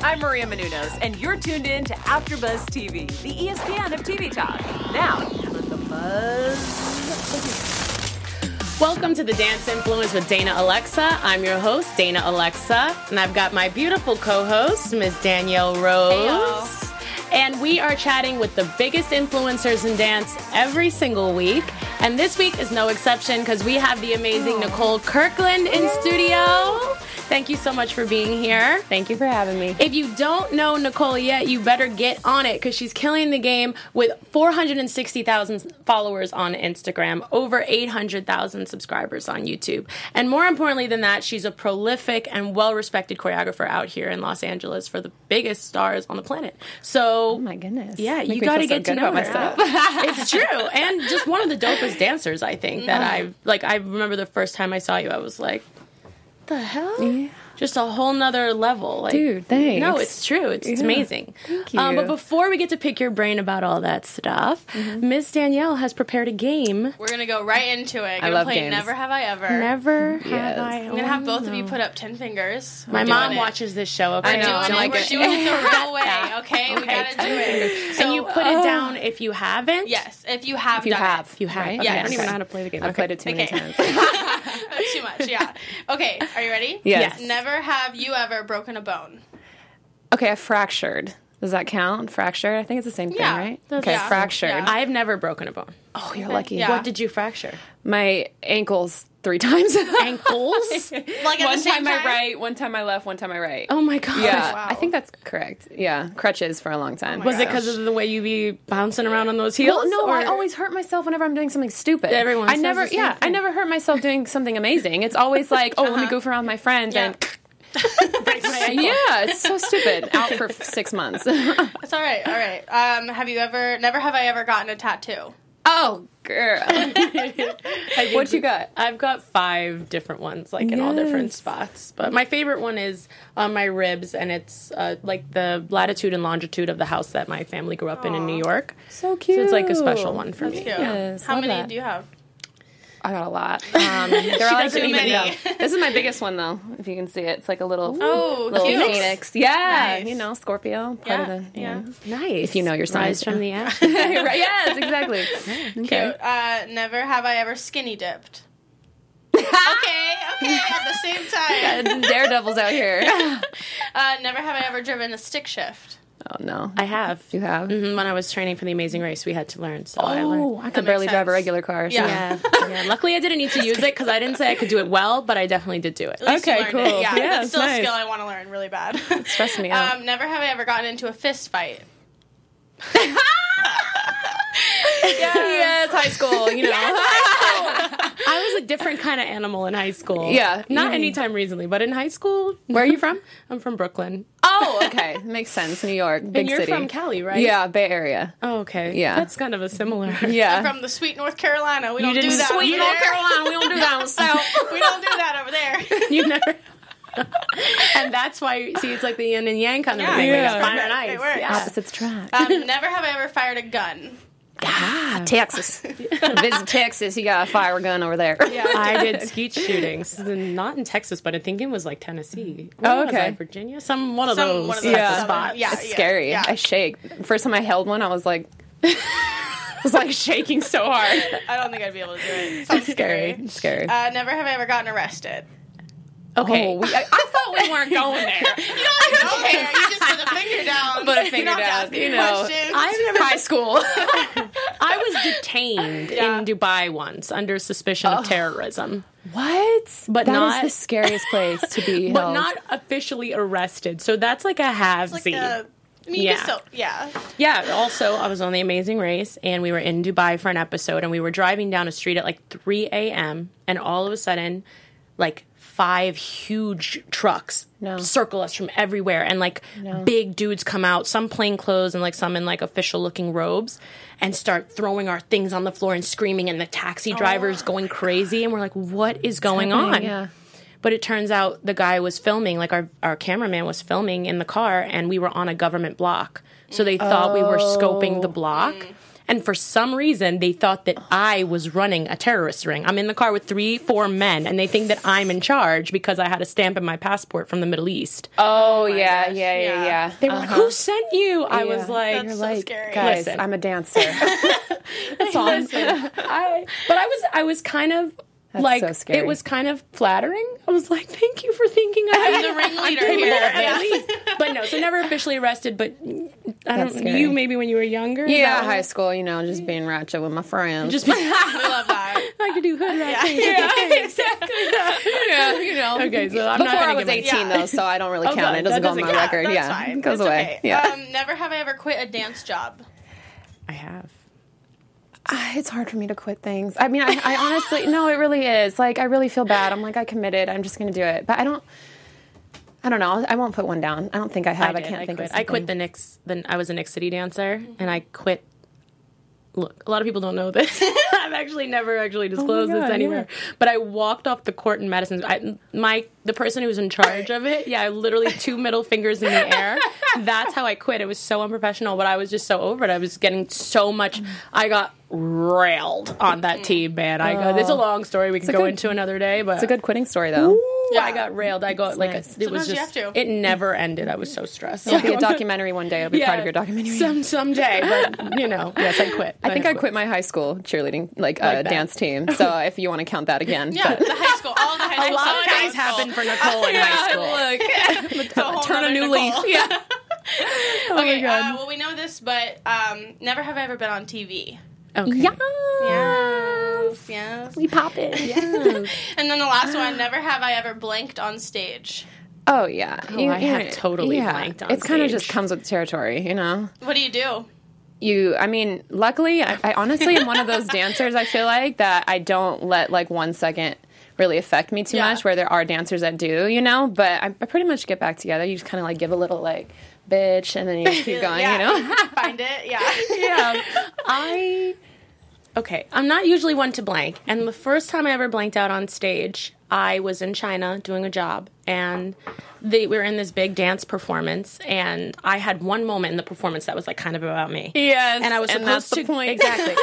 I'm Maria Menounos, and you're tuned in to AfterBuzz TV, the ESPN of TV talk. Now, let the buzz. Welcome to the Dance Influence with Dana Alexa. I'm your host, Dana Alexa, and I've got my beautiful co-host, Miss Danielle Rose. And we are chatting with the biggest influencers in dance every single week. And this week is no exception because we have the amazing oh. Nicole Kirkland in studio. Thank you so much for being here. Thank you for having me. If you don't know Nicole yet, you better get on it because she's killing the game with 460,000 followers on Instagram, over 800,000 subscribers on YouTube. And more importantly than that, she's a prolific and well respected choreographer out here in Los Angeles for the biggest stars on the planet. So, Oh my goodness. yeah, you got to so get to know myself. it's true, and just one of the dopest dancers I think that mm-hmm. I like. I remember the first time I saw you, I was like, "The hell." Yeah. Just a whole nother level, like, Dude, thanks. No, it's true. It's, it's amazing. Thank Um, but before we get to pick your brain about all that stuff, Mm-hmm. Miss Danielle has prepared a game. We're gonna go right into it. Gonna love play games. Never Have I Ever. Never have Yes. I. I'm gonna have both of you put up ten fingers. My We're mom it. watches this show. Okay, I We're know, doing I'm it. like We're it. doing it the real way. Okay, we Okay, gotta do it. and you put it down if you haven't. Yes, if you have you done have. you have. Right? Okay, I don't even know how to play the game. I've Okay. played it too many Okay. times. too much. Yeah. Okay, are you ready? Yes. Never have you ever broken a bone. Okay, I fractured. Does that count? Fractured? I think it's the same thing, Yeah. right? That's- Okay, yeah. fractured. Yeah. I've never broken a bone. Oh, you're lucky. Yeah. What did you fracture? My ankles three times. Ankles? Like at one the same time I right, one time I left, one time I right. oh my god. yeah, wow. I think that's correct. Yeah, crutches for a long time. Oh Was it because of the way you be bouncing around on those heels? Well, no, I or- always hurt myself whenever I'm doing something stupid. Everyone I says never, the same yeah, I thing. never hurt myself doing something amazing. It's always like, oh, let me uh-huh. goof around with my friends Yeah. and break my ankle. yeah, it's so stupid. Out for six months. It's all right. All right. Um, have you ever? Never have I ever gotten a tattoo. oh, girl, what you got? I've got five different ones, like in all different spots. But my favorite one is on my ribs, and it's uh, like the latitude and longitude of the house that my family grew up in in New York. So cute. So it's like a special one for me. Cute. Yes, How love many that. do you have? I got a lot. Um, they're all doesn't even even know. know. This is my biggest one though. If you can see it, it's like a little Oh, little cute. phoenix. Yeah, Nice. you know, Scorpio. Part Yeah, of the yeah. Nice. If you know your Rise signs, from the yeah. ash. right, yes, exactly. Okay. Cute. Uh, never have I ever skinny dipped. okay, okay, at the same time. Daredevils out here. Uh, never have I ever driven a stick shift. Oh no, I have. you have. Mhm, When I was training for the Amazing Race, we had to learn. So I learned. Oh, I could barely makes drive a regular car. So. Yeah. Yeah, yeah. Luckily, I didn't need to use it because I didn't say I could do it well, but I definitely did do it. At least Okay, learned cool. It. Yeah, Yeah, that's still nice. a skill I want to learn really bad. Stress me out. Um, never have I ever gotten into a fist fight. yes, high school. You know. I was a different kind of animal in high school. Yeah. not anytime recently, but in high school. Where are you from? I'm from Brooklyn. Oh, okay, makes sense. New York, big and you're city. from Cali, right? Yeah, Bay Area. Oh, okay. Yeah. That's kind of a similar. Yeah. From the sweet North Carolina. We don't do that Sweet over North there. Carolina, we don't do that in South. we don't do that over there. you never. and that's why see it's like the yin and yang kind of Yeah, thing. yeah. Like fire and It ice. works. Yeah. Opposites attract. Um, never have I ever fired a gun. Ah, Texas. Visit Texas. You got a fire gun over there. Yeah, I did skeet shootings, not in Texas, but I think it was like Tennessee. Oh, Where was okay. I? Virginia, some one of Some- those, one of those Yeah. spots. yeah, It's scary. Yeah. I shake. First time I held one, I was like, I was like shaking so hard. I don't think I'd be able to do it. Sounds Scary. scary. It's scary. Uh, never have I ever gotten arrested. Okay, Oh, we, I, I thought we weren't going there. You don't go there. You just put a finger down. Put a finger don't have to down, you know. questions. I've never. High school. Detained Yeah. in Dubai once under suspicion of terrorism, what? But That not- the scariest place to be. but held. not officially arrested. So that's like a have like a, I mean, Yeah. still, yeah. Yeah. Also, I was on The Amazing Race, and we were in Dubai for an episode, and we were driving down a street at like 3 a.m., and all of a sudden, like five huge trucks No. circle us from everywhere, and like big dudes come out, some plain clothes and like some in like official looking robes, and start throwing our things on the floor and screaming, and the taxi driver's going crazy, and we're like, what is going on? yeah. But it turns out the guy was filming, like our, our cameraman was filming in the car, and we were on a government block. So they thought we were scoping the block. And for some reason, they thought that I was running a terrorist ring. I'm in the car with three, four men, and they think that I'm in charge because I had a stamp in my passport from the Middle East. Oh, oh yeah, yeah, yeah, yeah. yeah. They were like, uh-huh. "Who sent you?" I was like, That's You're so like, scary. guys, Listen. I'm a dancer. That's all I'm saying. I, but I was I was kind of like so scary. it was kind of flattering. I was like, thank you for thinking I I'm the ringleader capable here. of Yeah. at least. But no, so never officially arrested. But I That's don't. scary. You maybe when you were younger. Yeah, that- high school, you know, just being ratchet with my friends. Just We love that. like to do hood rat things. Yeah, exactly. yeah, you know. Okay, so I'm Before not I gonna was 18 Yeah. though, so I don't really Oh, count. good. It doesn't That go on my count. record. That's yeah, fine. goes It's away. okay. Yeah, Um, never have I ever quit a dance job. I have. Ah, it's hard for me to quit things. I mean, I, I honestly, no, it really is. Like, I really feel bad. I'm like, I committed. I'm just going to do it. But I don't. I don't know. I won't put one down. I don't think I have. I, did. can't think quit. of. I quit the Knicks. Then I was a Knicks City dancer, and I quit. Look, a lot of people don't know this. I've actually never actually disclosed God, this anywhere. But I walked off the court in Madison. I, my the person who was in charge of it, yeah, I literally two middle fingers in the air. That's how I quit. It was so unprofessional, but I was just so over it. I was getting so much. I got railed on that team, man. I got. It's a long story. We can go good- into another day, but It's a good quitting story though. yeah, I got railed. I got like nice. a, it was Sometimes you just have to. it never ended. I was so stressed. It'll be a documentary one day. It'll be part of your documentary. Some someday, but you know, yes, I quit. I think I quit my high school cheerleading, like, uh, Like that. dance team. So if you want to count that again, Yeah, but- the high school. All the high A school. lot of things counts. happened for Nicole in high school. It's a whole turn a nother new leaf. Nicole. Yeah. okay, uh, well, we know this, but um, never have I ever been on TV. Okay. Yes, yes. We pop it. Yeah. And then the last one, never have I ever blanked on stage. Oh yeah. Oh, I have totally blanked on It's kind of just comes with the territory, you know. What do you do? You, I mean, luckily, I, I honestly am one of those dancers. I feel like that I don't let like one second really affect me too Yeah. much. Where there are dancers that do, you know. But I, I pretty much get back together. You just kind of like give a little like bitch, and then you just keep going, yeah. you know. Find it. Yeah. yeah. I okay. I'm not usually one to blank, and the first time I ever blanked out on stage, I was in China doing a job, and they we were in this big dance performance, and I had one moment in the performance that was like kind of about me. Yes, and I was supposed to point. exactly.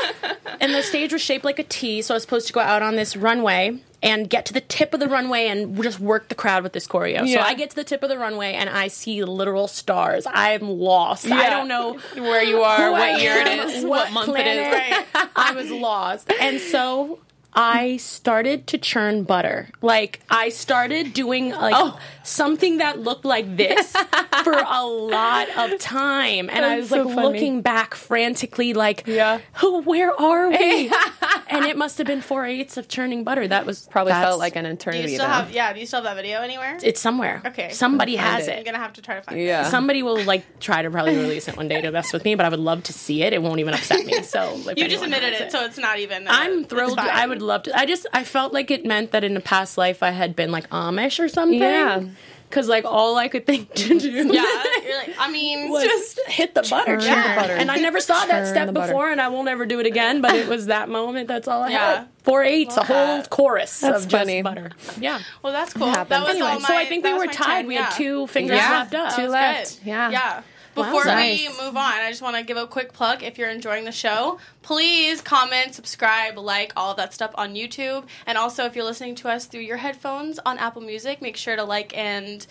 and the stage was shaped like a T, so I was supposed to go out on this runway and get to the tip of the runway and just work the crowd with this choreo. So I get to the tip of the runway and I see literal stars. I'm lost. I don't know Where you are, what I year it am, is, what month it is. planet. I was lost. And so I started to churn butter. Like I started doing like Oh. something that looked like this for a lot of time. And I was so like funny. looking back frantically like Yeah. who where are we? and it must have been four eighths of churning butter. That was Probably that's- felt like an Do eternity. you still though. have? Yeah. Do you still have that video anywhere? it's somewhere. Okay. Somebody I'll has it. it. I'm gonna have to try to find it. yeah. Somebody will like try to probably release it one day to mess with me, but I would love to see it. It won't even upset me. So You just admitted has it, so it's not even. uh, I'm thrilled. fine. I would love to. I just I felt like it meant that in a past life I had been like Amish or something. Yeah. Because like all I could think to do. Yeah. You're like. I mean, Was just hit the butter, yeah. the butter. and I never saw that step the butter. before, and I will never do it again. But it was that moment. That's all I Yeah. had. Four eights, a whole that. chorus That's of funny. just butter. Yeah. Well, that's cool. That was Anyway, all my, so I think we were tied. 10, We yeah. had two fingers Yeah, left up. two left. good. Yeah. Yeah. Before Nice. we move on, I just want to give a quick plug. If you're enjoying the show, please comment, subscribe, like all of that stuff on YouTube. And also, if you're listening to us through your headphones on Apple Music, make sure to like and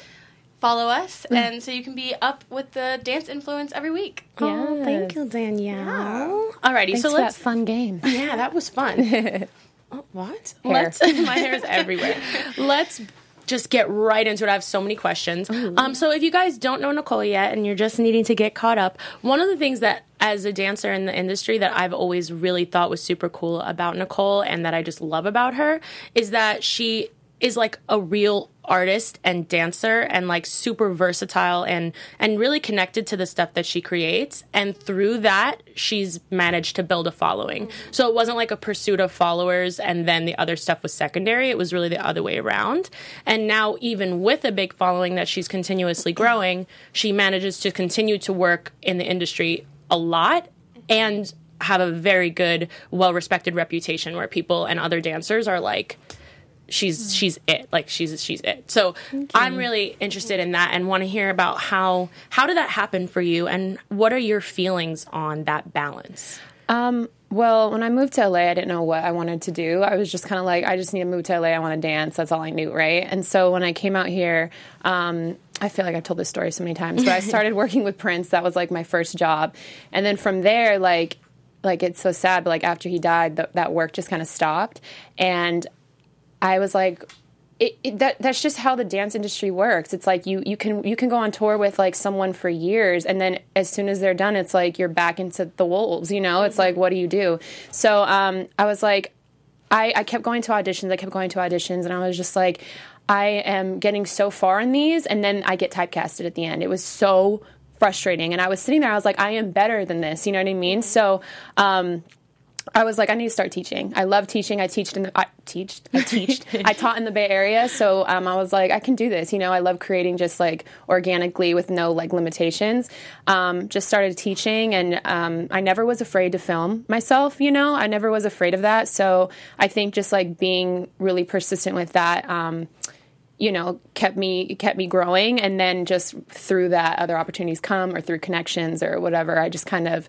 follow us, mm. and so you can be up with the dance influence every week. Oh, thank you, Danielle. Alrighty, Thanks so for that let's fun game. Yeah, that was fun. oh, what? Hair. Let's. My hair is everywhere. Let's just get right into it. I have so many questions. Um, so if you guys don't know Nicole yet and you're just needing to get caught up, one of the things that as a dancer in the industry that I've always really thought was super cool about Nicole and that I just love about her is that she is like a real artist and dancer and like super versatile and and really connected to the stuff that she creates. And through that she's managed to build a following. So it wasn't like a pursuit of followers and then the other stuff was secondary. It was really the other way around. And now even with a big following that she's continuously growing she manages to continue to work in the industry a lot and have a very good well respected reputation where people and other dancers are like she's she's it like she's she's it so i'm really interested in that and want to hear about how how did that happen for you and what are your feelings on that balance Um, well, when I moved to LA, I didn't know what I wanted to do. I was just kind of like, I just need to move to LA. I want to dance. That's all I knew, right? And so when I came out here, um, I feel like I've told this story so many times, but I started working with Prince. That was like my first job, and then from there, like, like it's so sad, but like after he died, th- that work just kind of stopped, and I was like, it, it, that that's just how the dance industry works. It's like you you can you can go on tour with like someone for years, and then as soon as they're done, it's like you're back into the wolves. You know, it's like what do you do? So um, I was like, I, I kept going to auditions. I kept going to auditions, and I was just like, I am getting so far in these, and then I get typecasted at the end. It was so frustrating, and I was sitting there. I was like, I am better than this. You know what I mean? So. Um, I was like, I need to start teaching. I love teaching. I teached in the, I teached, I teached, I taught in the Bay Area. So um, I was like, I can do this. You know, I love creating just like organically with no like limitations. Um, just started teaching, and um, I never was afraid to film myself. You know, I never was afraid of that. So I think just like being really persistent with that. Um, you know kept me kept me growing and then just through that other opportunities come or through connections or whatever i just kind of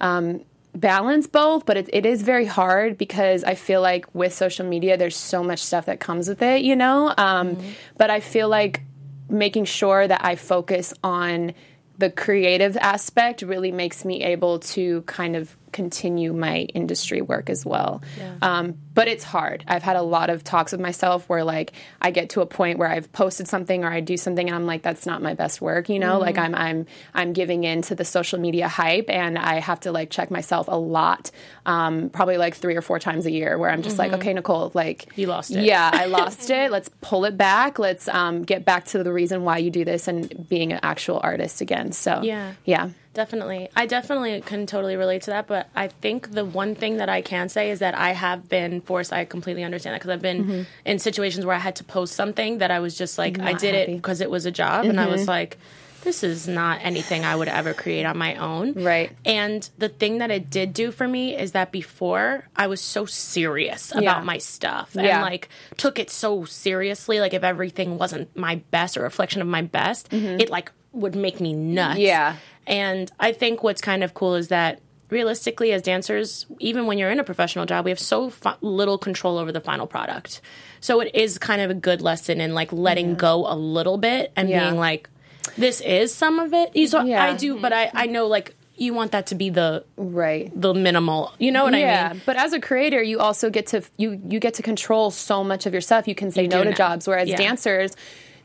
um, balance both, but it, it is very hard because I feel like with social media, there's so much stuff that comes with it, you know? Um, mm-hmm. But I feel like making sure that I focus on the creative aspect really makes me able to kind of continue my industry work as well. Yeah. Um, but it's hard. I've had a lot of talks with myself where like I get to a point where I've posted something or I do something and I'm like, that's not my best work. You know, mm-hmm. like I'm I'm I'm giving in to the social media hype and I have to like check myself a lot, um, probably like three or four times a year where I'm just mm-hmm. like, okay, Nicole, like you lost it. Yeah, I lost it. Let's pull it back. Let's um, get back to the reason why you do this and being an actual artist again. So yeah, yeah. Definitely. I definitely can totally relate to that. But I think the one thing that I can say is that I have been forced, I completely understand that because I've been mm-hmm. in situations where I had to post something that I was just like, not I did happy. it because it was a job. Mm-hmm. And I was mm-hmm. like, this is not anything I would ever create on my own. Right. And the thing that it did do for me is that before I was so serious about yeah. my stuff and yeah. like took it so seriously. Like if everything wasn't my best or reflection of my best, mm-hmm. it like would make me nuts. Yeah. And I think what's kind of cool is that realistically, as dancers, even when you're in a professional job, we have so fu- little control over the final product. So it is kind of a good lesson in like letting yeah. go a little bit and yeah. being like, this is some of it. So yeah. I do, but I, I know like you want that to be the right the minimal you know what yeah, i mean but as a creator you also get to you you get to control so much of yourself you can say you no to jobs whereas yeah. dancers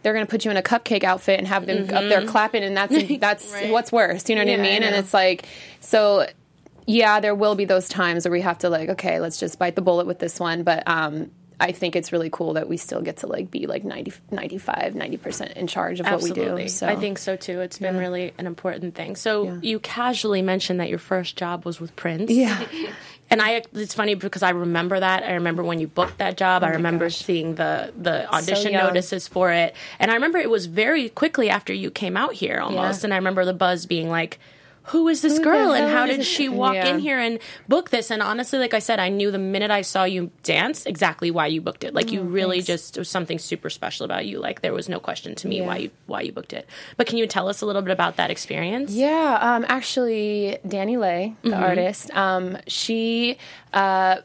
they're going to put you in a cupcake outfit and have them mm-hmm. up there mm-hmm. clapping, and that's that's right. what's worse. You know what yeah, I mean? I and it's like so. Yeah, there will be those times where we have to like, okay, let's just bite the bullet with this one. But um, I think it's really cool that we still get to like be like 90, 95, 90% in charge of Absolutely. what we do. So I think so too. It's been yeah. really an important thing. So yeah. you casually mentioned that your first job was with Prince. Yeah. and I it's funny because I remember that. I remember when you booked that job. Oh I remember gosh. seeing the the audition so notices for it. And I remember it was very quickly after you came out here almost. Yeah. And I remember the buzz being like who is this who girl and how did she walk yeah. in here and book this and honestly like i said i knew the minute i saw you dance exactly why you booked it like oh, you really thanks. just it was something super special about you like there was no question to me yeah. why you why you booked it but can you tell us a little bit about that experience yeah um, actually DaniLeigh the mm-hmm. artist um, she uh,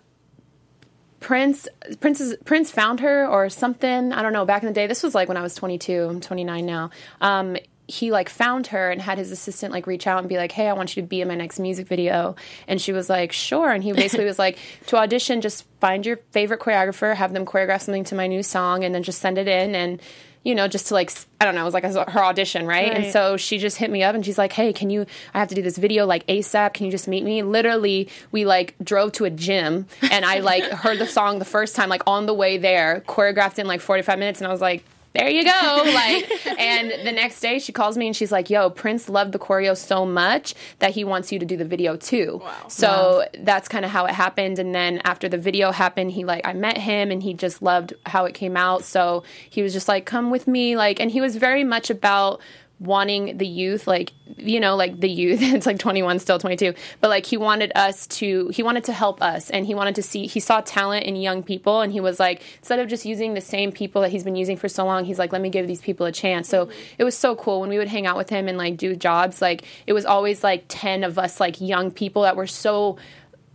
Prince Prince Prince found her or something. I don't know. Back in the day, this was like when I was 22. I'm 29 now. Um, he like found her and had his assistant like reach out and be like, "Hey, I want you to be in my next music video." And she was like, "Sure." And he basically was like, "To audition, just find your favorite choreographer, have them choreograph something to my new song, and then just send it in and." you know, just to like, I don't know, it was like her audition, right? right? And so she just hit me up and she's like, hey, can you, I have to do this video like ASAP. Can you just meet me? Literally, we like drove to a gym and I like heard the song the first time, like on the way there, choreographed in like 45 minutes. And I was like, there you go. Like, and the next day she calls me and she's like, yo, Prince loved the choreo so much that he wants you to do the video too. Wow. So wow. that's kind of how it happened. And then after the video happened, he like, I met him and he just loved how it came out. So he was just like, come with me. Like, and he was very much about wanting the youth like you know like the youth it's like 21 still 22 but like he wanted us to he wanted to help us and he wanted to see he saw talent in young people and he was like instead of just using the same people that he's been using for so long he's like let me give these people a chance. So it was so cool when we would hang out with him and like do jobs like it was always like 10 of us like young people that were so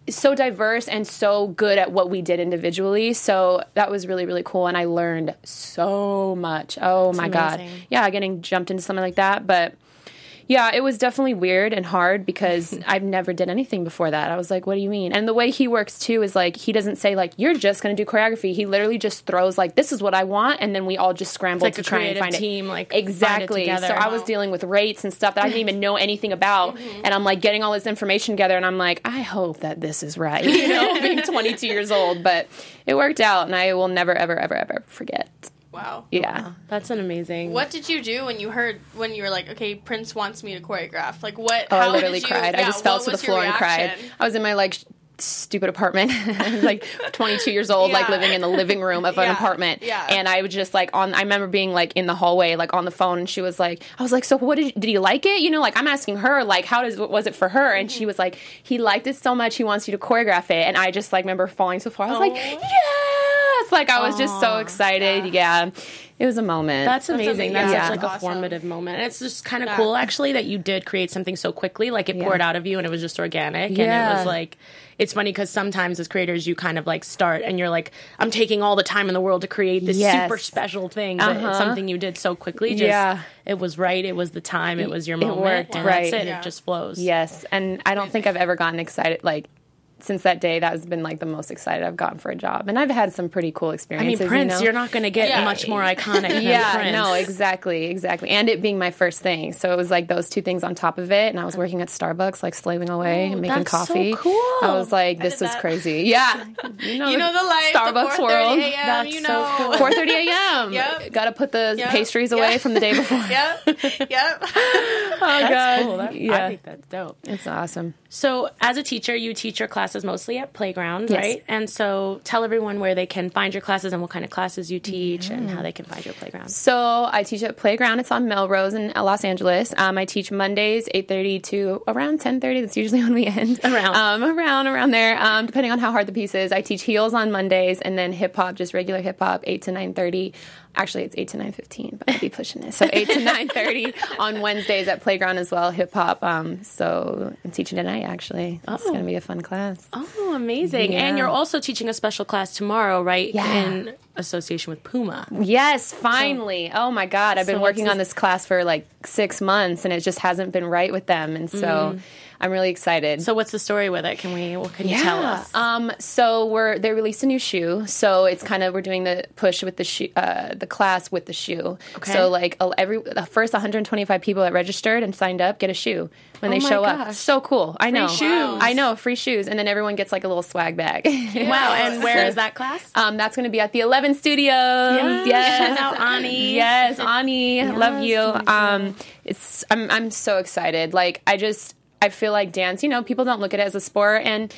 so diverse and so good at what we did individually. So that was really really cool, and I learned so much. Oh my god, yeah, getting jumped into something like that, but. Yeah, it was definitely weird and hard because I've never did anything before that. I was like, "What do you mean?" And the way he works too is like he doesn't say like you're just going to do choreography. He literally just throws like this is what I want, and then we all just scramble like to try and find team, it. like, exactly. So I was dealing with rates and stuff that I didn't even know anything about, and I'm like getting all this information together, and I'm like, I hope that this is right. You know, being 22 years old, but it worked out, and I will never, ever, ever, ever forget. Wow. Yeah. That's an amazing. What did you do when you heard when you were like, okay, Prince wants me to choreograph? Like what? Oh, how I literally did you, cried. I just fell to the floor and cried. I was in my like stupid apartment. I was like 22 years old, like living in the living room of an apartment. yeah. And I was just like on. I remember being like in the hallway, like on the phone, and she was like, "I was like, so what did did he like it? You know, like I'm asking her, like, how does what was it for her?" And Mm-hmm. she was like, "He liked it so much, he wants you to choreograph it." And I just like remember falling so far. I was like, Oh. "Yes!" Like I was just so excited. Yeah. it was a moment. That's amazing. amazing. That's Yeah. such like a Awesome. formative moment. It's just kind of Yeah. cool actually that you did create something so quickly. Like it Yeah. poured out of you and it was just organic. And it was like, it's funny because sometimes as creators you kind of like start and you're like, I'm taking all the time in the world to create this Yes. super special thing. But Uh-huh. it's something you did so quickly. Just, Yeah. It was right. It was the time. It was your It moment. worked, and right. That's it. Yeah. It just flows. Yes, and I don't think I've ever gotten excited like since that day. That has been like the most excited I've gotten for a job, and I've had some pretty cool experiences. I mean, experiences. Prince, you know? you're not going to get Yeah. much more iconic than yeah, Prince. no, exactly, exactly, and it being my first thing, so it was like those two things on top of it, and I was working at Starbucks, like slaving away oh, and making that's so coffee. cool. I was like, this did is that. crazy. Yeah, you know, You know the life, Starbucks the world. That's you so know. cool. 4:30 a.m. Yep. Got to put the Yep. pastries away Yep. from the day before. yep, yep. Oh That's God. cool. That, I yeah, think that's dope. it's awesome. So, as a teacher, you teach your classes mostly at Playground, Yes. right? And so, tell everyone where they can find your classes and what kind of classes you teach and Mm. how they can find your Playground. So I teach at Playground. It's on Melrose in Los Angeles. Um, I teach Mondays, eight thirty to around ten thirty. That's usually when we end. Around. um, around, around there. Um, depending on how hard the piece is. I teach heels on Mondays, and then hip hop, just regular hip hop, eight to nine thirty. Actually, it's eight to nine fifteen, but I'll be pushing it. So eight to nine thirty on Wednesdays at Playground as well, hip hop. Um, so I'm teaching tonight. Actually, it's Oh. going to be a fun class. Oh, amazing. Yeah. And you're also teaching a special class tomorrow, right? Yeah. In association with Puma. Yes, finally. oh my God. I've been So working on this class for like six months and it just hasn't been right with them. And so I'm really excited. So, what's the story with it? Can we, what can you tell us? Um, so we're they released a new shoe. So it's kind of we're doing the push with the shoe, uh, the class with the shoe. Okay. So like every the first 125 people that registered and signed up get a shoe when they Oh my show up. gosh. So cool. I know. shoes. I know. Free shoes, and then everyone gets like a little swag bag. Wow. And where So- is that class? Um, that's going to be at the Eleven Studios. Yes, Shout out Ani. Yes, Ani, love you. Um, it's I'm I'm so excited. Like I just I feel like dance. You know, people don't look at it as a sport, and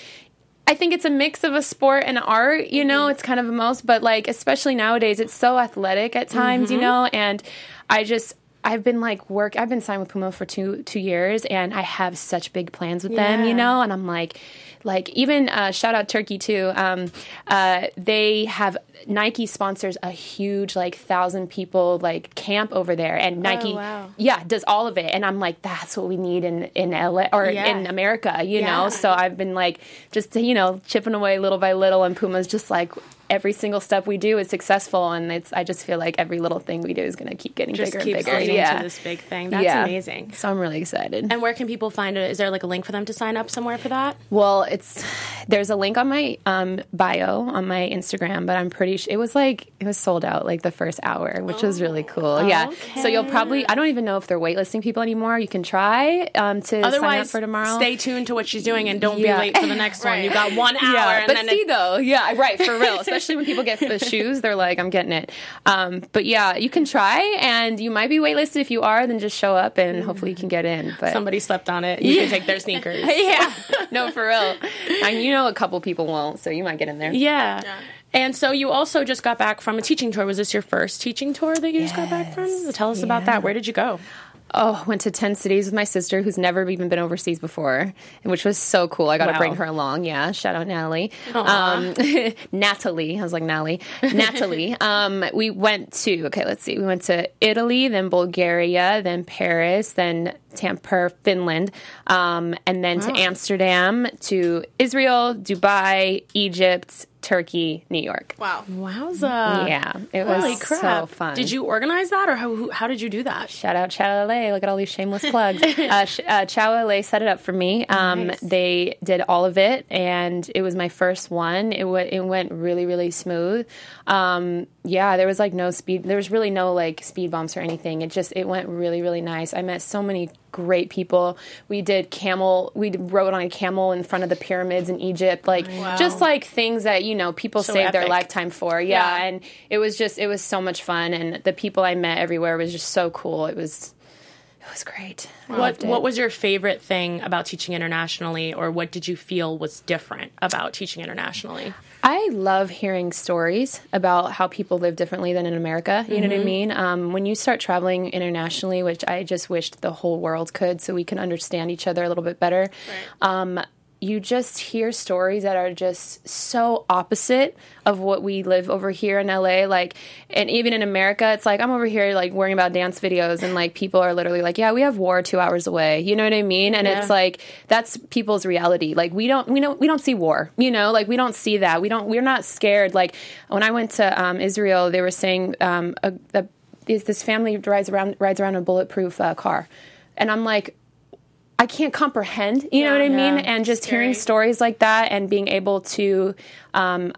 I think it's a mix of a sport and art. You know, it's kind of a most, but like especially nowadays, it's so athletic at times. You know, and I just. I've been like work. I've been signed with Puma for two two years, and I have such big plans with them. You know, and I'm like, like even uh, shout out Turkey too. Um, uh, they have Nike sponsors a huge like thousand people like camp over there, and Nike, wow. yeah, does all of it. And I'm like, that's what we need in in LA or Yeah. in America, you Yeah. know. So I've been like just you know chipping away little by little, and Puma's just like. Every single step we do is successful, and it's. I just feel like every little thing we do is going to keep getting Just bigger keep and bigger. leading Yeah, to this big thing. That's Yeah. amazing. So I'm really excited. And where can people find it? Is there like a link for them to sign up somewhere for that? Well, it's there's a link on my um, bio on my Instagram, but I'm pretty sure it was like it was sold out like the first hour, which was really cool. yeah. So you'll probably I don't even know if they're waitlisting people anymore. You can try um, to sign up Otherwise, for tomorrow. stay tuned to what she's doing and don't Yeah. be late for the next one. You got one hour, yeah, and but then see it- though, yeah, right for real. Especially when people get the shoes, they're like, "I'm getting it." Um, but yeah, you can try, and you might be waitlisted. If you are, then just show up, and hopefully you can get in. But somebody slept on it. You can take their sneakers. yeah, no, for real. And you know, a couple people won't, so you might get in there. Yeah. Yeah. And so you also just got back from a teaching tour. Was this your first teaching tour that you just got back from? Tell us about that. Where did you go? Oh, went to 10 cities with my sister who's never even been overseas before, and which was so cool. I got to bring her along. Yeah. Shout out Natalie. Um, Natalie. I was like, Natalie. Natalie. um, we went to, okay, let's see. We went to Italy, then Bulgaria, then Paris, then Tampere, Finland, um, and then to Amsterdam, to Israel, Dubai, Egypt, Turkey, New York. Wow. Wowza. Yeah. It was Holy crap. so fun. Did you organize that or how, how did you do that? Shout out Chow LA. Look at all these shameless plugs. uh, uh, Chow LA set it up for me. Um, Nice. They did all of it, and it was my first one. It, w- it went really, really smooth. Um, yeah, there was like no speed. There was really no like speed bumps or anything. It just it went really, really nice. I met so many great people. We did camel. We rode on a camel in front of the pyramids in Egypt. Like just like things that you know people So save their lifetime for. Yeah, Yeah. and it was just it was so much fun, and the people I met everywhere was just so cool. It was it was great. I What. What was your favorite thing about teaching internationally, or what did you feel was different about teaching internationally? I love hearing stories about how people live differently than in America. You know what I mean? Um, when you start traveling internationally, which I just wished the whole world could, so we can understand each other a little bit better. Um, you just hear stories that are just so opposite of what we live over here in LA. Like, and even in America, it's like I'm over here like worrying about dance videos, and like people are literally like, "Yeah, we have war two hours away." You know what I mean? And it's like that's people's reality. Like we don't, we don't, we don't see war. You know, like we don't see that. We don't. We're not scared. Like when I went to um, Israel, they were saying um, a, a, this this family rides around rides around a bulletproof uh, car, and I'm like. I can't comprehend, you know what I mean? And just Scary. hearing stories like that and being able to um,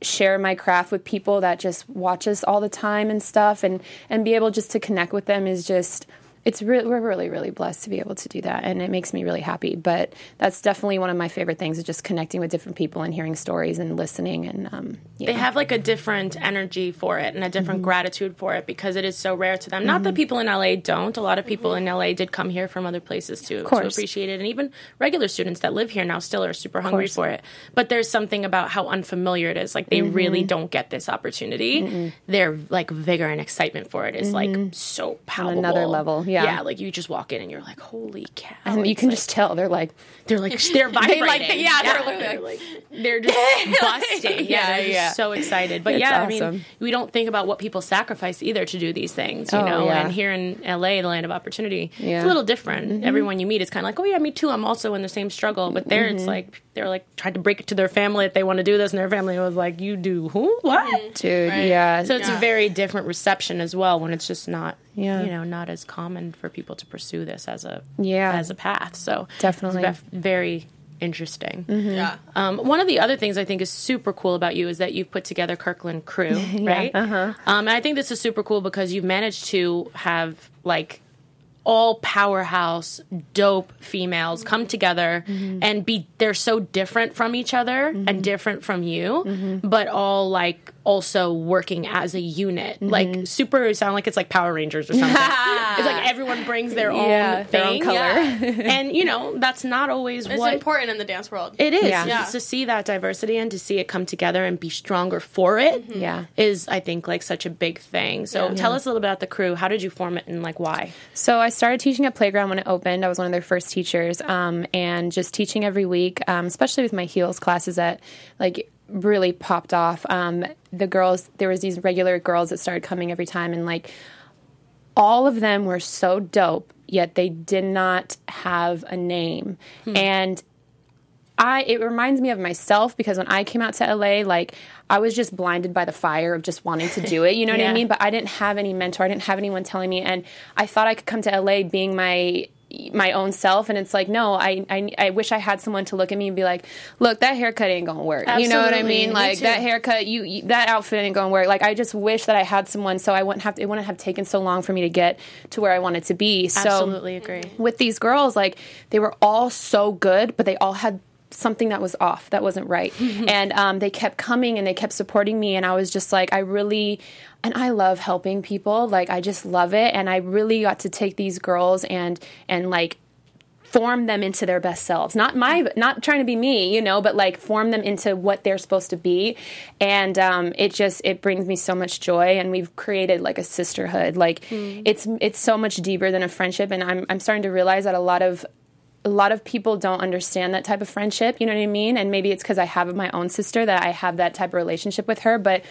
share my craft with people that just watch us all the time and stuff and, and be able just to connect with them is just, it's re- we're really, really blessed to be able to do that. And it makes me really happy. But that's definitely one of my favorite things is just connecting with different people and hearing stories and listening. And um, yeah. They have like a different energy for it and a different mm-hmm. gratitude for it because it is so rare to them. Not that mm-hmm. people in LA don't. A lot of people in mm-hmm. LA did come here from other places to, to appreciate it. And even regular students that live here now still are super hungry for it. But there's something about how unfamiliar it is. Like they really don't get this opportunity. Their like vigor and excitement for it is like so palpable. another level, yeah. Yeah, like you just walk in and you're like, holy cow. and you can like- just tell they're like, they're like they're vibrating. like the- yeah, they're literally they're like they're just busting. Yeah, Yeah, they're yeah. just so excited. But It's yeah, I mean, we don't think about what people sacrifice either to do these things, you Oh, know. yeah. And here in LA, the land of opportunity, it's Yeah. Mm-hmm. a little different. Everyone you meet is kind of like, oh yeah, me too. I'm also in the same struggle. But there, Mm-hmm. it's like they're like tried to break it to their family if they want to do this, and their family was like, you do who what? dude, yeah. So it's a very different reception as well when it's just not, Yeah. you know, not as common for people to pursue this as a Yeah. as a path. So Definitely. it's vef- very interesting. Yeah. Um, one of the other things I think is super cool about you is that you've put together Kirkland Krew, right? Uh-huh. Um, and I think this is super cool because you've managed to have like all powerhouse, dope females come together and be they're so different from each other and different from you, but all like also working as a unit. Like super sound like it's like Power Rangers or something. it's like everyone brings their Yeah, own their own thing. color. and you know, that's not always It's what important in the dance world. it is Yeah. just to see that diversity and to see it come together and be stronger for it. Yeah. is I think like such a big thing. So tell us a little bit about the crew. How did you form it and like why? So I started teaching at Playground when it opened. I was one of their first teachers, um, and just teaching every week, um, especially with my heels classes at like really popped off. Um, the girls, there was these regular girls that started coming every time, and like all of them were so dope, yet they did not have a name, and I it reminds me of myself because when I came out to LA, like I was just blinded by the fire of just wanting to do it. You know what Yeah. I mean? But I didn't have any mentor. I didn't have anyone telling me, and I thought I could come to LA being my my own self. And it's like no I, I I wish I had someone to look at me and be like look that haircut ain't gonna work. You know what I mean? Me like too. that haircut you, you that outfit ain't gonna work. Like I just wish that I had someone so I wouldn't have to, it wouldn't have taken so long for me to get to where I wanted to be. So Absolutely agree. with these girls, like they were all so good, but they all had something that was off, that wasn't right. and um, they kept coming and they kept supporting me. And I was just like, I really, and I love helping people. Like, I just love it. And I really got to take these girls and, and like, form them into their best selves not my not trying to be me you know but like form them into what they're supposed to be and um, it just it brings me so much joy and we've created like a sisterhood like it's it's so much deeper than a friendship and I'm, I'm starting to realize that a lot of a lot of people don't understand that type of friendship you know what i mean? And maybe it's because i have my own sister that i have that type of relationship with her but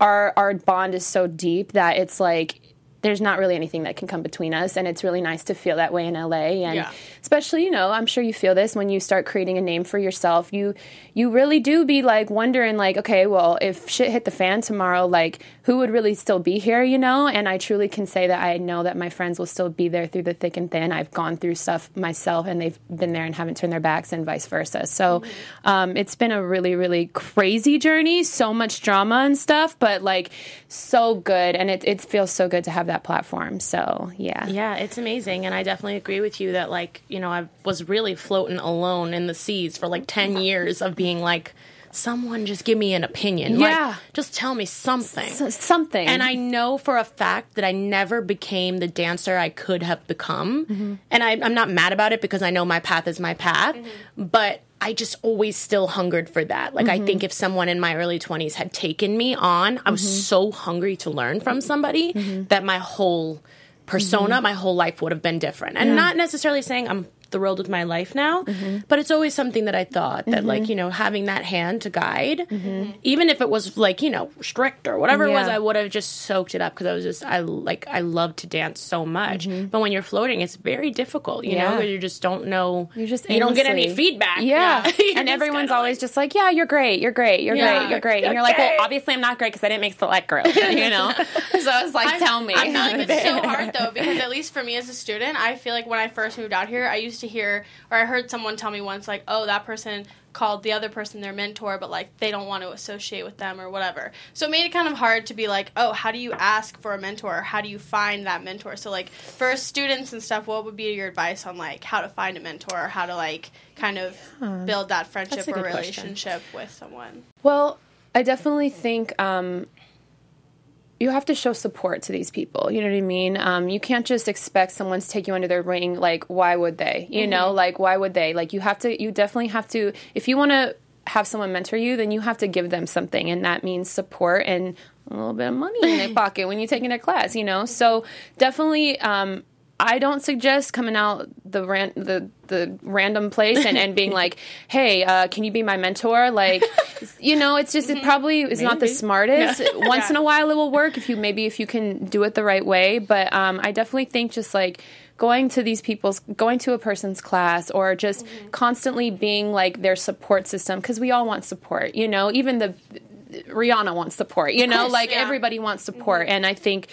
our our bond is so deep that it's like there's not really anything that can come between us and it's really nice to feel that way in LA and Yeah. especially you know I'm sure you feel this when you start creating a name for yourself. You you really do be like wondering like okay well if shit hit the fan tomorrow like who would really still be here you know? And I truly can say that I know that my friends will still be there through the thick and thin. I've gone through stuff myself and they've been there and haven't turned their backs and vice versa. So um, it's been a really really crazy journey so much drama and stuff but like so good. And it, it feels so good to have that platform. So yeah. Yeah, it's amazing. And I definitely agree with you that, like, you know, I was really floating alone in the seas for like 10 years of being like, someone just give me an opinion. Yeah. Like, just tell me something. S- something And I know for a fact that I never became the dancer I could have become. Mm-hmm. And I, I'm not mad about it because I know my path is my path. Mm-hmm. But I just always still hungered for that. Like, I mm-hmm. think if someone in my early 20s had taken me on, I was so hungry to learn from somebody that my whole persona, my whole life would have been different. And not necessarily saying I'm thrilled with my life now, mm-hmm. but it's always something that I thought that, like, mm-hmm. you know, having that hand to guide, mm-hmm. even if it was like, you know, strict or whatever it was, I would have just soaked it up because I was just, I like, I love to dance so much. But when you're floating, it's very difficult, you know, Yeah. 'cause you just don't know, You're just you don't get any feedback. Yeah, You're and everyone's always just like, "Yeah, you're great, you're great, you're Yeah. great, you're great," and you're like, "Well, obviously I'm not great because I didn't make select group," you know. so I was like, "Tell me." I feel like it's so hard though because at least for me as a student, I feel like when I first moved out here, I used to hear or I heard someone tell me once like, "Oh, that person called the other person their mentor, but like they don't want to associate with them or whatever." So it made it kind of hard to be like, "Oh, how do you ask for a mentor? How do you find that mentor?" So like for students and stuff, what would be your advice on like how to find a mentor or how to like kind of build that friendship or good question. relationship with someone? Well, I definitely think um, you have to show support to these people. You know what I mean? Um, you can't just expect someone to take you under their wing. Like, why would they? You know, like, why would they? Like, you have to, you definitely have to, if you want to have someone mentor you, then you have to give them something. And that means support and a little bit of money in their pocket when you're taking a class, you know? So definitely, um, I don't suggest coming out the ran- the the random place and, and being like, "Hey, uh, can you be my mentor?" Like, you know, it's just it probably is not the Maybe. smartest. Once in a while, it will work if you maybe if you can do it the right way. But um, I definitely think just like going to these people's going to a person's class or just constantly being like their support system because we all want support. You know, even the Rihanna wants support. You know, course, like yeah. everybody wants support, and I think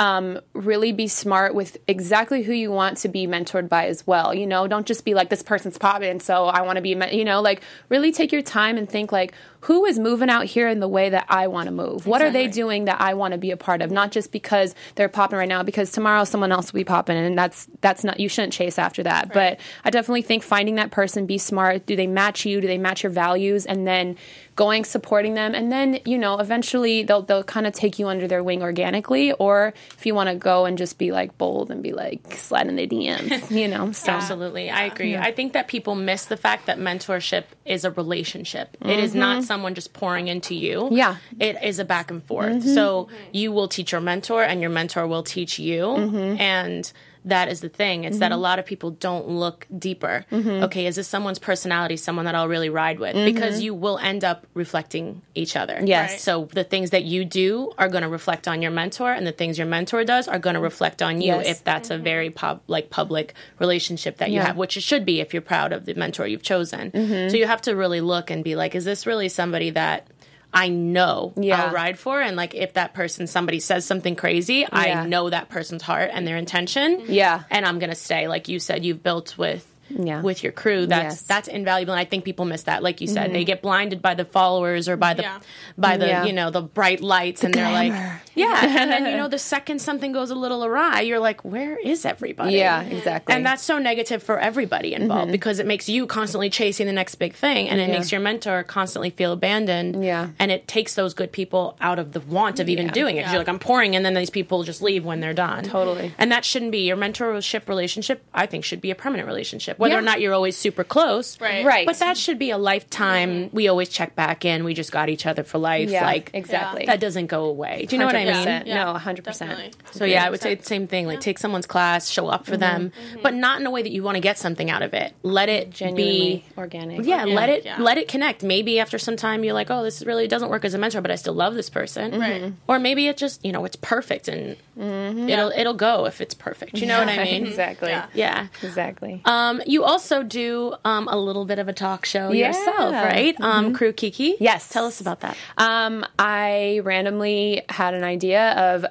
um, really be smart with exactly who you want to be mentored by as well. You know, don't just be like this person's popping, so I want to be. You know, like really take your time and think like who is moving out here in the way that I want to move. What are they doing that I want to be a part of? Not just because they're popping right now, because tomorrow someone else will be popping, and that's that's not you shouldn't chase after that. But I definitely think finding that person, be smart. Do they match you? Do they match your values? And then going supporting them and then you know eventually they'll they'll kind of take you under their wing organically or if you want to go and just be like bold and be like slide in the DMs you know so Absolutely. I agree. I think that people miss the fact that mentorship is a relationship. It is not someone just pouring into you. Mm-hmm. Yeah. Mm-hmm. It is a back and forth. So you will teach your mentor and your mentor will teach you. Mm-hmm. And that is the thing. It's that a mm-hmm. lot of people don't look deeper. Mm-hmm. Okay, is this someone's personality, someone that I'll really ride with? Mm-hmm. Because you will end up reflecting each other. Yes. Right. So the things that you do are going to reflect on your mentor, and the things your mentor does are going to reflect on you Yes. if that's a mm-hmm. very pub, like public relationship that you Yeah. have, which it should be if you're proud of the mentor you've chosen. So you have to really look and be like, is this really somebody that I know Yeah. I'll ride for? And like, if that person, somebody says something crazy, Yeah. I know that person's heart and their intention. Yeah. and I'm gonna stay. Like you said, you've built with. Yeah. With your crew, that's Yes. Mm-hmm. that's invaluable, and I think people miss that. Like you said, they get blinded by the followers or by the Yeah. by the Yeah. you know the bright lights, and they're like, yeah. And then you know the second something goes a little awry, you're like, where is everybody? yeah exactly And that's so negative for everybody involved because it makes you constantly chasing the next big thing and it Yeah. makes your mentor constantly feel abandoned. Yeah. And it takes those good people out of the want of even Yeah. doing it. 'Cause You're like, I'm pouring, and then these people just leave when they're done. Totally. And that shouldn't be your mentorship relationship, I think, should be a permanent relationship whether Yeah. or not you're always super close. Right. Right. But that should be a lifetime. Mm-hmm. We always check back in. We just got each other for life. Yeah, like exactly. that doesn't go away. Do you know what I mean? 100%. Yeah, No, 100%. definitely. So yeah, I would say the same thing. Like take someone's class, show up for mm-hmm. them, mm-hmm. but not in a way that you want to get something out of it. Let it Genuinely be organic. Yeah, let it yeah. let it connect. Maybe after some time you're like, oh, this really doesn't work as a mentor, but I still love this person. Right. Or maybe it just you know it's perfect and it'll it'll go if it's perfect. You know what I mean? exactly. Yeah. Yeah. Exactly. Um, you also do um, a little bit of a talk show Yeah. yourself, right? Um, Crew Kiki. Yes. Tell us about that. Um, I randomly had an idea of,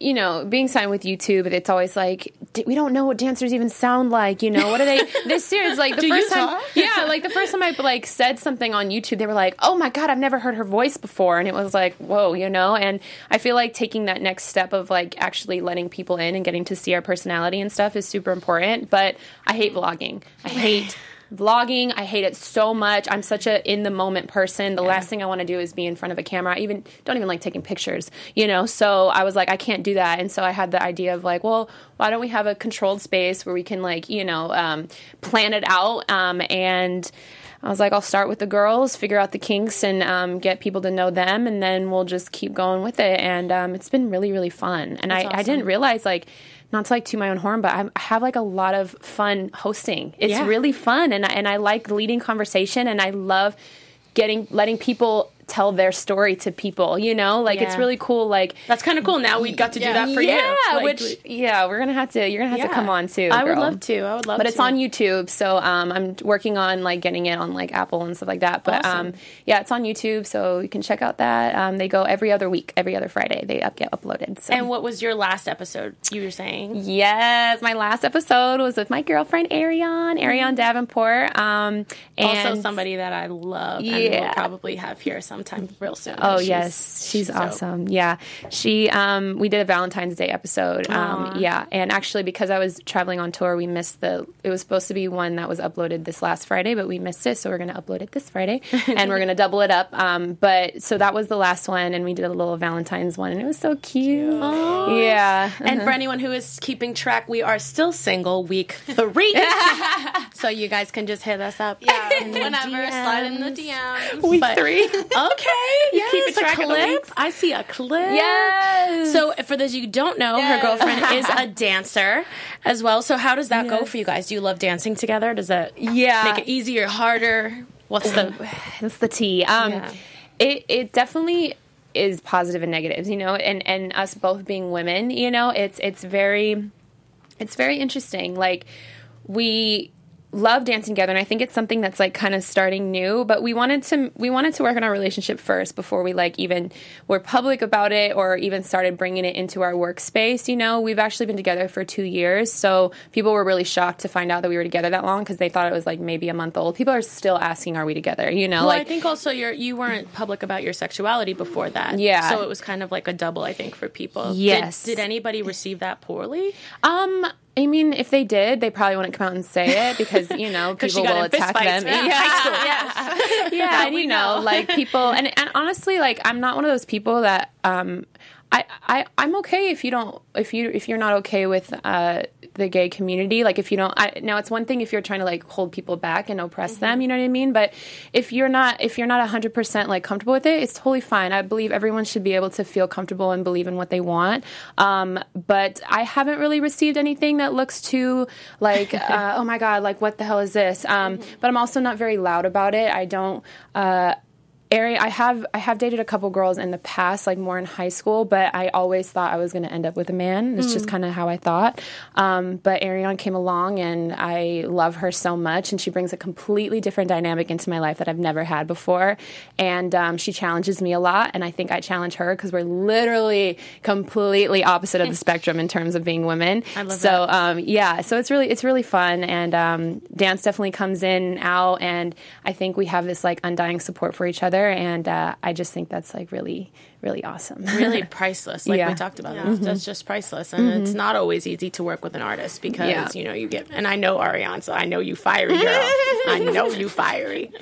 you know, being signed with YouTube, it's always like we don't know what dancers even sound like. You know, what are they? this serious? Like the Do you first time, talk? yeah, like the first time I like said something on YouTube, they were like, "Oh my god, I've never heard her voice before," and it was like, "Whoa," you know. And I feel like taking that next step of like actually letting people in and getting to see our personality and stuff is super important. But I hate vlogging. I hate vlogging. I hate it so much. I'm such a in the moment person. The last thing i want to do is be in front of a camera. I even don't even like taking pictures you know? So i was like i can't do that. And so i had the idea of like well why don't we have a controlled space where we can like you know um, plan it out um, and I was like, I'll start with the girls, figure out the kinks, and um, get people to know them, and then we'll just keep going with it. And um, it's been really, really fun. And I, I didn't realize, like, not to like to my own horn, but I I have like a lot of fun hosting. It's Yeah. really fun, and I- and I like leading conversation, and I love getting letting people tell their story to people. You know, like it's really cool. Like That's kind of cool. Now we got to Yeah. do that for yeah, you. Like, which yeah, we're gonna have to. You're gonna have to come on too. I would love to. I would love to. But to. it's on YouTube, so um, I'm working on like getting it on like Apple and stuff like that. But Awesome. um, yeah, it's on YouTube, so you can check out that. Um, they go every other week, every other Friday. They up, get uploaded. So. And what was your last episode? You were saying. Yes, my last episode was with my girlfriend Ariane, Ariane Davenport. Um, and also somebody that I love and will Yeah. probably have here sometime real soon. Oh She's- yes, she's so- awesome. Yeah, she. Um, we did a Valentine's Day episode. Um, yeah, and actually because I was traveling on tour, we missed the. It was supposed to be one that was uploaded this last Friday, but we missed it, so we're going to upload it this Friday, and we're going to double it up. Um, but so that was the last one, and we did a little Valentine's one, and it was so cute. Yeah, And for anyone who is keeping track, we are still single week three. so you guys can just hit us up. Yeah, whenever, slide in the DMs. Week But- three. Okay. Yes, Keeping a track of the clip. weeks. I see a clip. Yes. So for those of you who don't know, her girlfriend is a dancer as well. So how does that go for you guys? Do you love dancing together? Does that Yeah. make it easier, harder? What's the That's the T. Um, Yeah. it it definitely is positive and negatives, you know, and and us both being women, you know, it's it's very it's very interesting. Like we love dancing together and I think it's something that's like kind of starting new, but we wanted to we wanted to work on our relationship first before we like even were public about it or even started bringing it into our workspace, you know. We've actually been together for 2 years, so people were really shocked to find out that we were together that long because they thought it was like maybe a month old. People are still asking are we together, you know, Well, like I think also you're you weren't public about your sexuality before that. Yeah. So it was kind of like a double, I think, for people. Did- Yes. Did, anybody receive that poorly? Um, I mean, if they did, they probably wouldn't come out and say it because you know people will attack them. Yeah, Yeah, high school. yes, yeah, and we you know, know. like people, and and honestly, like I'm not one of those people that um, I I I'm okay if you don't if you if you're not okay with uh the gay community, like if you don't. I, now it's one thing if you're trying to like hold people back and oppress Mm-hmm. them, you know what I mean. But if you're not if you're not 100 percent like comfortable with it, it's totally fine. I believe everyone should be able to feel comfortable and believe in what they want. Um, but I haven't really received anything that looks too like uh, oh my god, like what the hell is this? Um, Mm-hmm. But I'm also not very loud about it. I don't. Uh, Ari, I have I have dated a couple girls in the past, like more in high school, but I always thought I was going to end up with a man. It's just kind of how I thought. Um, but Ariane came along, and I love her so much, and she brings a completely different dynamic into my life that I've never had before. And um, she challenges me a lot, and I think I challenge her because we're literally completely opposite of the spectrum in terms of being women. I love so that. um, yeah, so it's really it's really fun, and um, dance definitely comes in and out, and I think we have this like undying support for each other, together, and uh, I just think that's like really, really awesome. really priceless like Yeah. Mm-hmm. we talked about That's- that's just priceless and it's not always easy to work with an artist because Yeah. you know you get and i know ariane so i know you fiery girl i know you fiery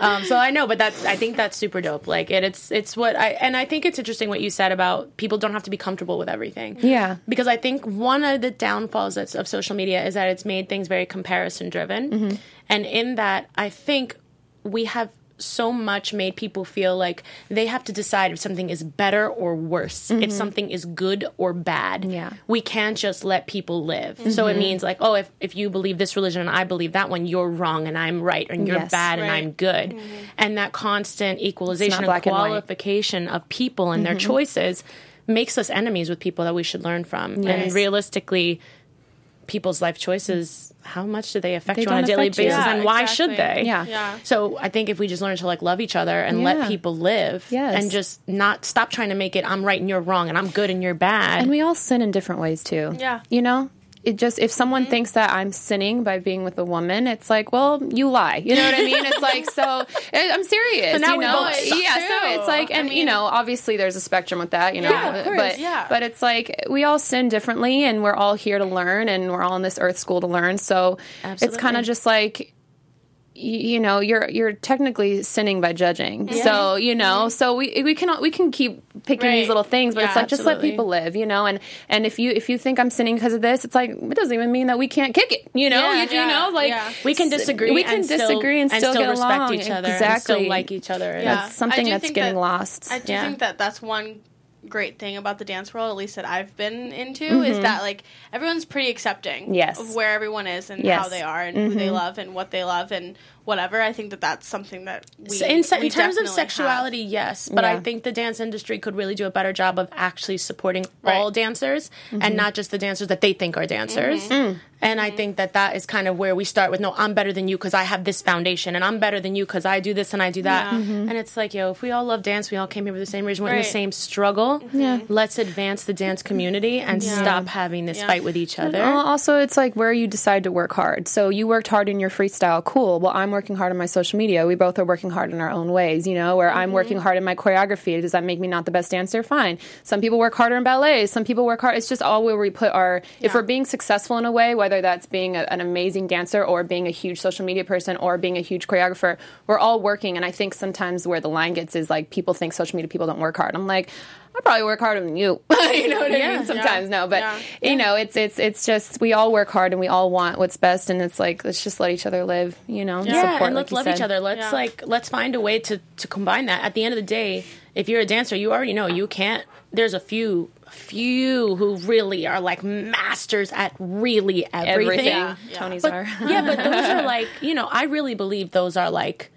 um, so i know but that's i think that's super dope like it, it's it's what i and i think it's interesting what you said about people don't have to be comfortable with everything Yeah. because i think one of the downfalls that's, of social media is that it's made things very comparison driven Mm-hmm. and in that i think we have so much made people feel like they have to decide if something is better or worse, if mm-hmm. something is good or bad. Mm-hmm. Yeah. We can't just let people live. So it mm-hmm. means like, oh, if, if you believe this religion and I believe that one, you're wrong and I'm right, and you're Yes. bad and I'm good. Mm-hmm. And that constant equalization and black and qualification of people and their choices makes us enemies with people that we should learn from. And realistically, people's life choices, how much do they affect They you on a daily basis? Yeah, and why exactly. should they? Yeah. Yeah. So I think if we just learn to like love each other and let people live Yes. and just not stop trying to make it I'm right and you're wrong and I'm good and you're bad. And we all sin in different ways too. Yeah. You know? It just if someone mm-hmm. thinks that I'm sinning by being with a woman, it's like, well, you lie. You know what I mean? It's like so. I'm serious. So now you we know? both yeah. too. So it's like, I and you know, obviously there's a spectrum with that. You know, Yeah, course, but yeah. but it's like we all sin differently, and we're all here to learn, and we're all in this earth school to learn. So it's kind of just like you know you're you're technically sinning by judging so mm-hmm. you know so we we can we can keep picking these little things but it's Yeah, like just let people live you know and and if you if you think i'm sinning because of this it's like it doesn't even mean that we can't kick it you know Yeah, you, you know like yeah. we can disagree. we can and still- disagree and still, get respect along. each other exactly and still like each other. Yeah. that's something that's getting that- lost I do Yeah. think that that's one great thing about the dance world, at least that I've been into, Mm-hmm. is that like everyone's pretty accepting Yes. of where everyone is and Yes. Mm-hmm. how they are and who they love and what they love and whatever. I think that that's something that we in, se- we in terms of definitely sexuality, yes, but I think the dance industry could really do a better job of actually supporting all dancers Mm-hmm. and not just the dancers that they think are dancers. Mm. And I think that that is kind of where we start with no, I'm better than you because I have this foundation, and I'm better than you because I do this and I do that. Yeah. Mm-hmm. And it's like, yo, if we all love dance, we all came here for the same reason, we're in the same struggle. Yeah. Let's advance the dance community and stop having this Yeah. fight with each other. Well, also, it's like where you decide to work hard. So you worked hard in your freestyle, cool. Well, I'm working hard on my social media. We both are working hard in our own ways, you know, where I'm working mm-hmm. hard in my choreography. Does that make me not the best dancer? Fine. Some people work harder in ballet. Some people work hard. It's just all where we put our, if we're being successful in a way, whether that's being a, an amazing dancer or being a huge social media person or being a huge choreographer, we're all working. And I think sometimes where the line gets is like people think social media people don't work hard. I'm like, I probably work harder than you. you know what I mean? Sometimes no, but Yeah. you know, it's it's it's just we all work hard and we all want what's best, and it's like let's just let each other live. You know, yeah, support, and let's you love said. each other. Let's Yeah. like let's find a way to to combine that. At the end of the day, if you're a dancer, you already know you can't. There's a few few who really are like masters at really everything. Everything. Yeah. Tony's But, are. yeah, but those are like you know I really believe those are like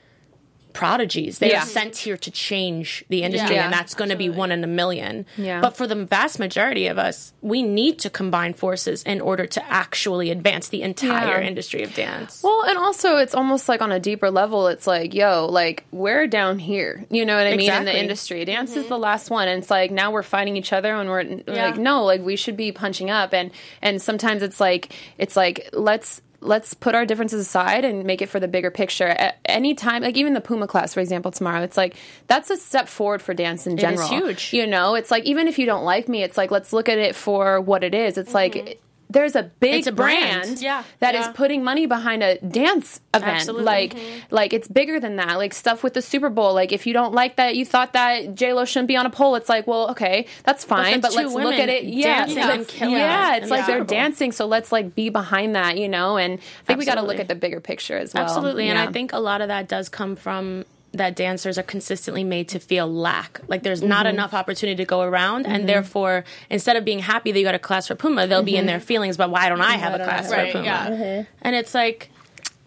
prodigies. They're sent here to change the industry, Yeah. and that's going to be one in a million. Yeah. But for the vast majority of us, we need to combine forces in order to actually advance the entire Yeah. industry of dance. Well, and also it's almost like on a deeper level. It's like, yo, like we're down here. You know what I mean? In the industry, dance is the mm-hmm. last one, and it's like now we're fighting each other, and we're Yeah. like, no, like we should be punching up, and and sometimes it's like it's like let's let's put our differences aside and make it for the bigger picture. At any time, like even the Puma class, for example, tomorrow, it's like that's a step forward for dance in is general. huge. You know, it's like even if you don't like me, it's like let's look at it for what it is. It's like. Mm-hmm. There's a big a brand. brand, Yeah. that is Yeah. putting money behind a dance event. Absolutely. Like, mm-hmm. like it's bigger than that. Like stuff with the Super Bowl. Like if you don't like that, you thought that J Lo shouldn't be on a pole. It's like, well, okay, that's fine, that's but let's look at it. Yeah, dancing let's- and killing yeah. It's like the they're dancing, so let's like be behind that, you know. And I think we got to look at the bigger picture as well. Absolutely. And I think a lot of that does come from that dancers are consistently made to feel lack. Like there's not Mm-hmm. enough opportunity to go around. And mm-hmm. therefore, instead of being happy that you got a class for Puma, they'll be in mm-hmm. their feelings But why don't I have a class for Right, Puma? yeah. And it's like,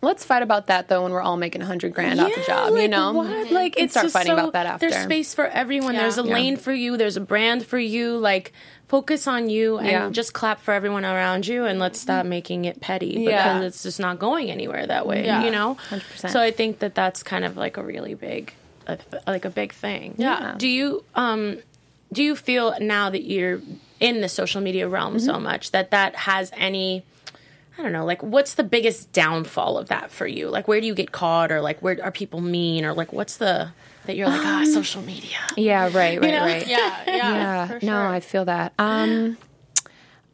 let's fight about that though when we're all making a hundred grand off a job. you know, what? Mm-hmm. Like it's start just fighting so- about that after. There's space for everyone. Yeah. There's a Yeah. lane for you. There's a brand for you. Like focus on you and Yeah. just clap for everyone around you and let's stop making it petty because Yeah. it's just not going anywhere that way. Yeah. You know. 100%. So I think that that's kind of like a really big, like a big thing. Yeah. Do you um, do you feel now that you're in the social media realm Mm-hmm. so much that that has any I don't know, like what's the biggest downfall of that for you? Like where do you get caught or like where are people mean or like what's the that you're like, ah, Um, social media. Yeah, right, right, know? right. Yeah, yeah, yeah for no i feel that um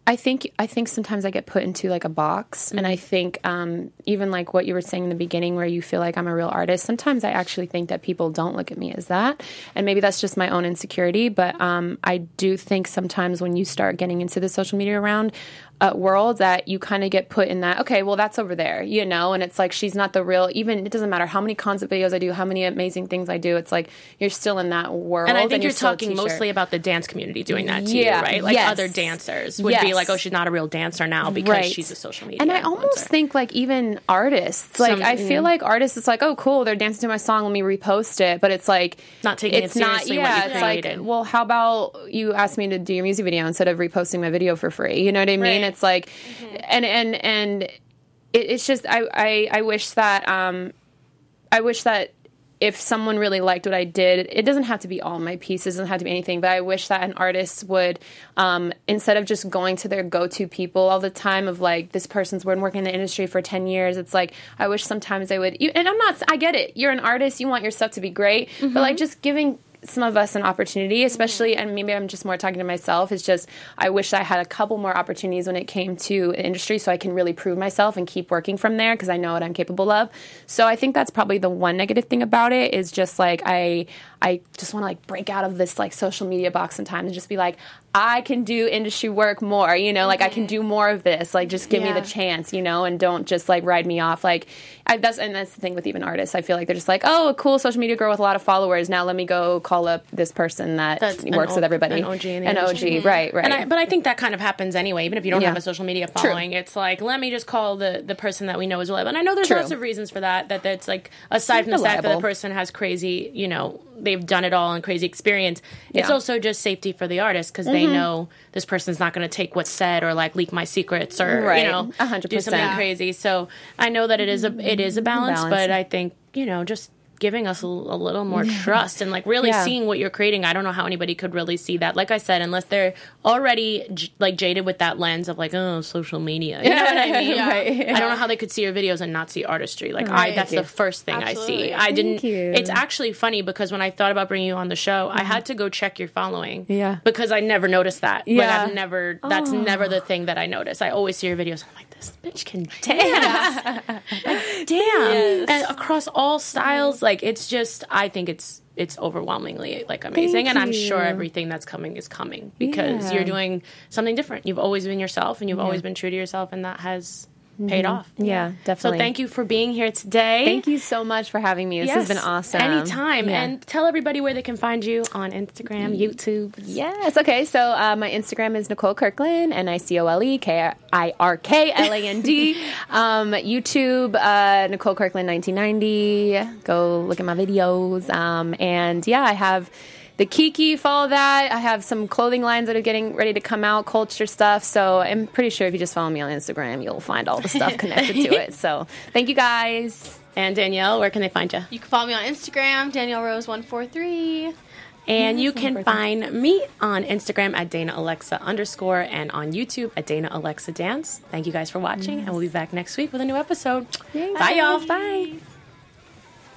i think i think sometimes i get put into like a box and i think um even like what you were saying in the beginning where you feel like i'm a real artist sometimes i actually think that people don't look at me as that and maybe that's just my own insecurity but um i do think sometimes when you start getting into the social media around uh, world that you kind of get put in that okay well that's over there you know and it's like she's not the real even it doesn't matter how many concept videos i do how many amazing things i do it's like you're still in that world And I think you're you're talking mostly about the dance community doing that to Yeah, you, right? Like yes. other dancers would be like, oh, she's not a real dancer now because Right. she's a social media. And I almost think like even artists, like Some- I feel like artists, it's like, oh, cool, they're dancing to my song, let me repost it. But it's like Not taking it it's not, seriously what yeah, it's created. like, well, how about you ask me to do your music video instead of reposting my video for free? You know what I mean? Right. It's like, and and and it, it's just I, I I wish that um I wish that if someone really liked what I did, it doesn't have to be all my pieces, it doesn't have to be anything, but I wish that an artist would, um, instead of just going to their go to people all the time of like, this person's been working in the industry for 10 years, it's like, I wish sometimes they would, you, and I'm not, I get it, you're an artist, you want your stuff to be great, but like just giving some of us an opportunity, especially, and maybe I'm just more talking to myself. It's just I wish I had a couple more opportunities when it came to the industry, so I can really prove myself and keep working from there because I know what I'm capable of. So I think that's probably the one negative thing about it is just like I I just want to like break out of this like social media box sometimes and just be like I can do industry work more, you know, like I can do more of this, like just give me the chance, you know, and don't just like ride me off. Like I, that's and that's the thing with even artists. I feel like they're just like, oh, a cool social media girl with a lot of followers. Now let me go call up this person that That's works O- with everybody. an OG An. OG, mm-hmm. right, right. And I, but I think that kind of happens anyway, even if you don't Yeah. have a social media following. It's like let me just call the the person that we know is reliable. And I know there's True. lots of reasons for that. That that's like aside from the fact that the person has crazy, you know, they've done it all and crazy experience. It's Yeah. Mm-hmm. also just safety for the artist because they know this person's not going to take what's said or like leak my secrets or Right. you know A hundred do something crazy. So I know that it is a it is a balance, Balance. but I think you know just giving us a, a little more trust and like really Yeah. seeing what you're creating. I don't know how anybody could really see that. Like I said, unless they're already j- like jaded with that lens of like, oh, social media. You know what I mean? Right. I don't know how they could see your videos and not see artistry. Like I, that's the first thing Absolutely. I see. I didn't. you. It's actually funny because when I thought about bringing you on the show, I had to go check your following. Yeah. Because I never noticed that. Like Yeah. I've never. That's oh. never the thing that I notice. I always see your videos. I'm like, this bitch can dance. like, damn. And across all styles, like it's just. I think it's it's overwhelmingly like amazing, and I'm sure everything that's coming is coming because Yeah. you're doing something different. You've always been yourself, and you've always been true to yourself, and that has paid off. yeah, definitely. So thank you for being here today. Thank you so much for having me. This has been awesome. Anytime. Yeah. And tell everybody where they can find you on Instagram, YouTube. Yes. Okay. So uh, my Instagram is Nicole Kirkland, N I C O L E K I R K L A N D. Um, YouTube, uh, Nicole Kirkland 1990. Go look at my videos. Um, and yeah, I have the Kiki. Follow that. I have some clothing lines that are getting ready to come out, culture stuff. So I'm pretty sure if you just follow me on Instagram, you'll find all the stuff connected to it. So thank you guys. And Danielle, where can they find you? You can follow me on Instagram, Danielle Rose one four three. And you can find me on Instagram at Dana Alexa underscore and on YouTube at Dana Alexa Dance. Thank you guys for watching, and we'll be back next week with a new episode. Bye, y'all. Bye.